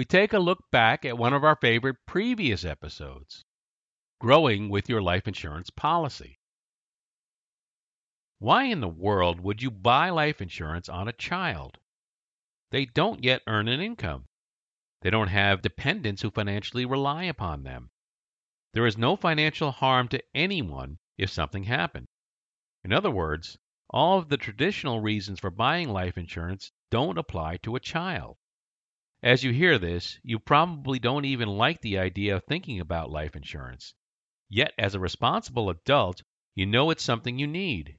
we take a look back at one of our favorite previous episodes Growing with Your Life Insurance Policy. Why in the world would you buy life insurance on a child? They don't yet earn an income. They don't have dependents who financially rely upon them. There is no financial harm to anyone if something happened. In other words, all of the traditional reasons for buying life insurance don't apply to a child. As you hear this, you probably don't even like the idea of thinking about life insurance. Yet, as a responsible adult, you know it's something you need.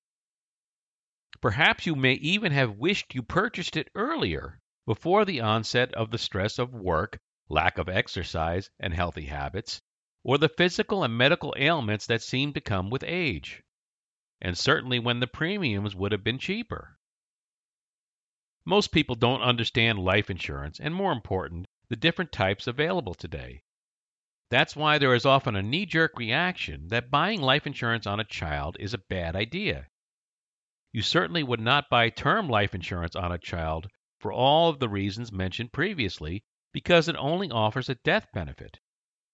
Perhaps you may even have wished you purchased it earlier, before the onset of the stress of work, lack of exercise and healthy habits, or the physical and medical ailments that seem to come with age. And certainly when the premiums would have been cheaper. Most people don't understand life insurance and, more important, the different types available today. That's why there is often a knee jerk reaction that buying life insurance on a child is a bad idea. You certainly would not buy term life insurance on a child for all of the reasons mentioned previously because it only offers a death benefit.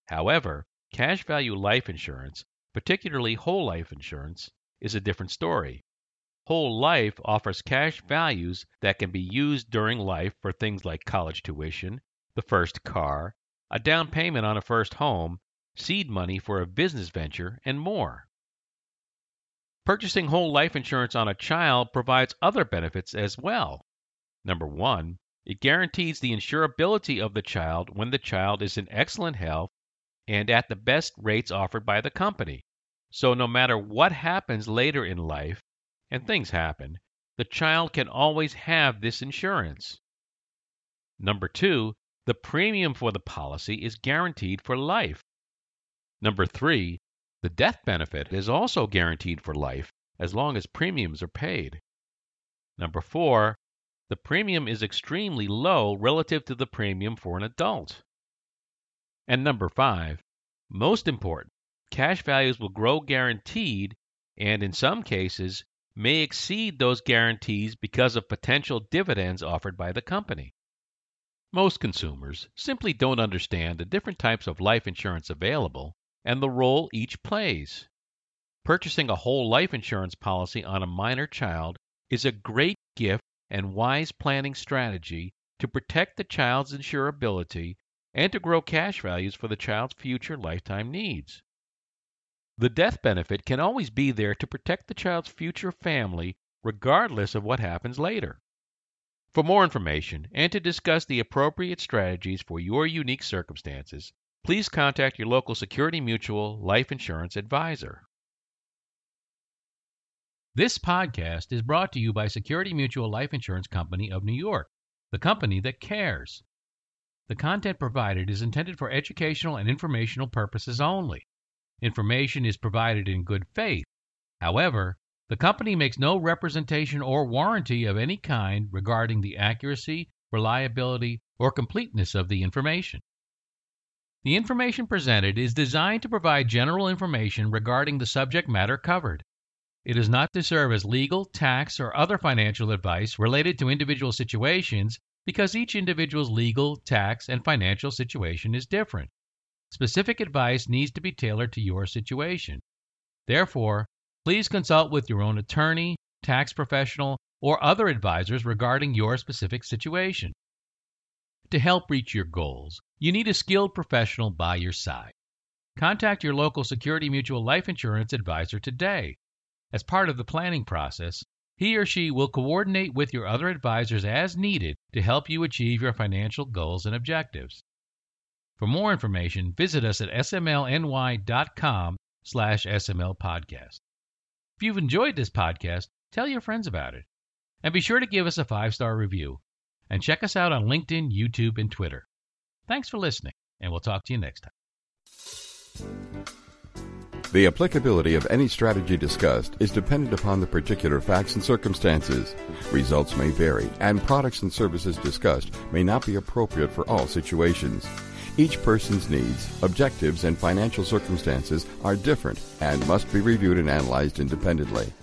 However, cash value life insurance, particularly whole life insurance, is a different story. Whole life offers cash values that can be used during life for things like college tuition, the first car, a down payment on a first home, seed money for a business venture, and more. Purchasing whole life insurance on a child provides other benefits as well. Number one, it guarantees the insurability of the child when the child is in excellent health and at the best rates offered by the company. So, no matter what happens later in life, and things happen, the child can always have this insurance. Number two, the premium for the policy is guaranteed for life. Number three, the death benefit is also guaranteed for life as long as premiums are paid. Number four, the premium is extremely low relative to the premium for an adult. And number five, most important, cash values will grow guaranteed and in some cases may exceed those guarantees because of potential dividends offered by the company. Most consumers simply don't understand the different types of life insurance available and the role each plays. Purchasing a whole life insurance policy on a minor child is a great gift and wise planning strategy to protect the child's insurability and to grow cash values for the child's future lifetime needs. The death benefit can always be there to protect the child's future family regardless of what happens later. For more information and to discuss the appropriate strategies for your unique circumstances, please contact your local Security Mutual life insurance advisor. This podcast is brought to you by Security Mutual Life Insurance Company of New York, the company that cares. The content provided is intended for educational and informational purposes only. Information is provided in good faith. However, the company makes no representation or warranty of any kind regarding the accuracy, reliability, or completeness of the information. The information presented is designed to provide general information regarding the subject matter covered. It is not to serve as legal, tax, or other financial advice related to individual situations because each individual's legal, tax, and financial situation is different. Specific advice needs to be tailored to your situation. Therefore, please consult with your own attorney, tax professional, or other advisors regarding your specific situation. To help reach your goals, you need a skilled professional by your side. Contact your local Security Mutual Life Insurance advisor today. As part of the planning process, he or she will coordinate with your other advisors as needed to help you achieve your financial goals and objectives. For more information, visit us at smlny.com slash smlpodcast. If you've enjoyed this podcast, tell your friends about it. And be sure to give us a five-star review. And check us out on LinkedIn, YouTube, and Twitter. Thanks for listening, and we'll talk to you next time. The applicability of any strategy discussed is dependent upon the particular facts and circumstances. Results may vary, and products and services discussed may not be appropriate for all situations. Each person's needs, objectives, and financial circumstances are different and must be reviewed and analyzed independently.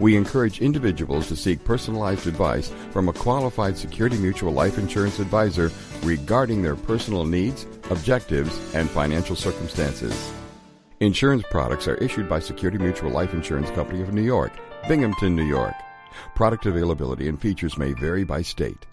We encourage individuals to seek personalized advice from a qualified Security Mutual life insurance advisor regarding their personal needs, objectives, and financial circumstances. Insurance products are issued by Security Mutual Life Insurance Company of New York, Binghamton, New York. Product availability and features may vary by state.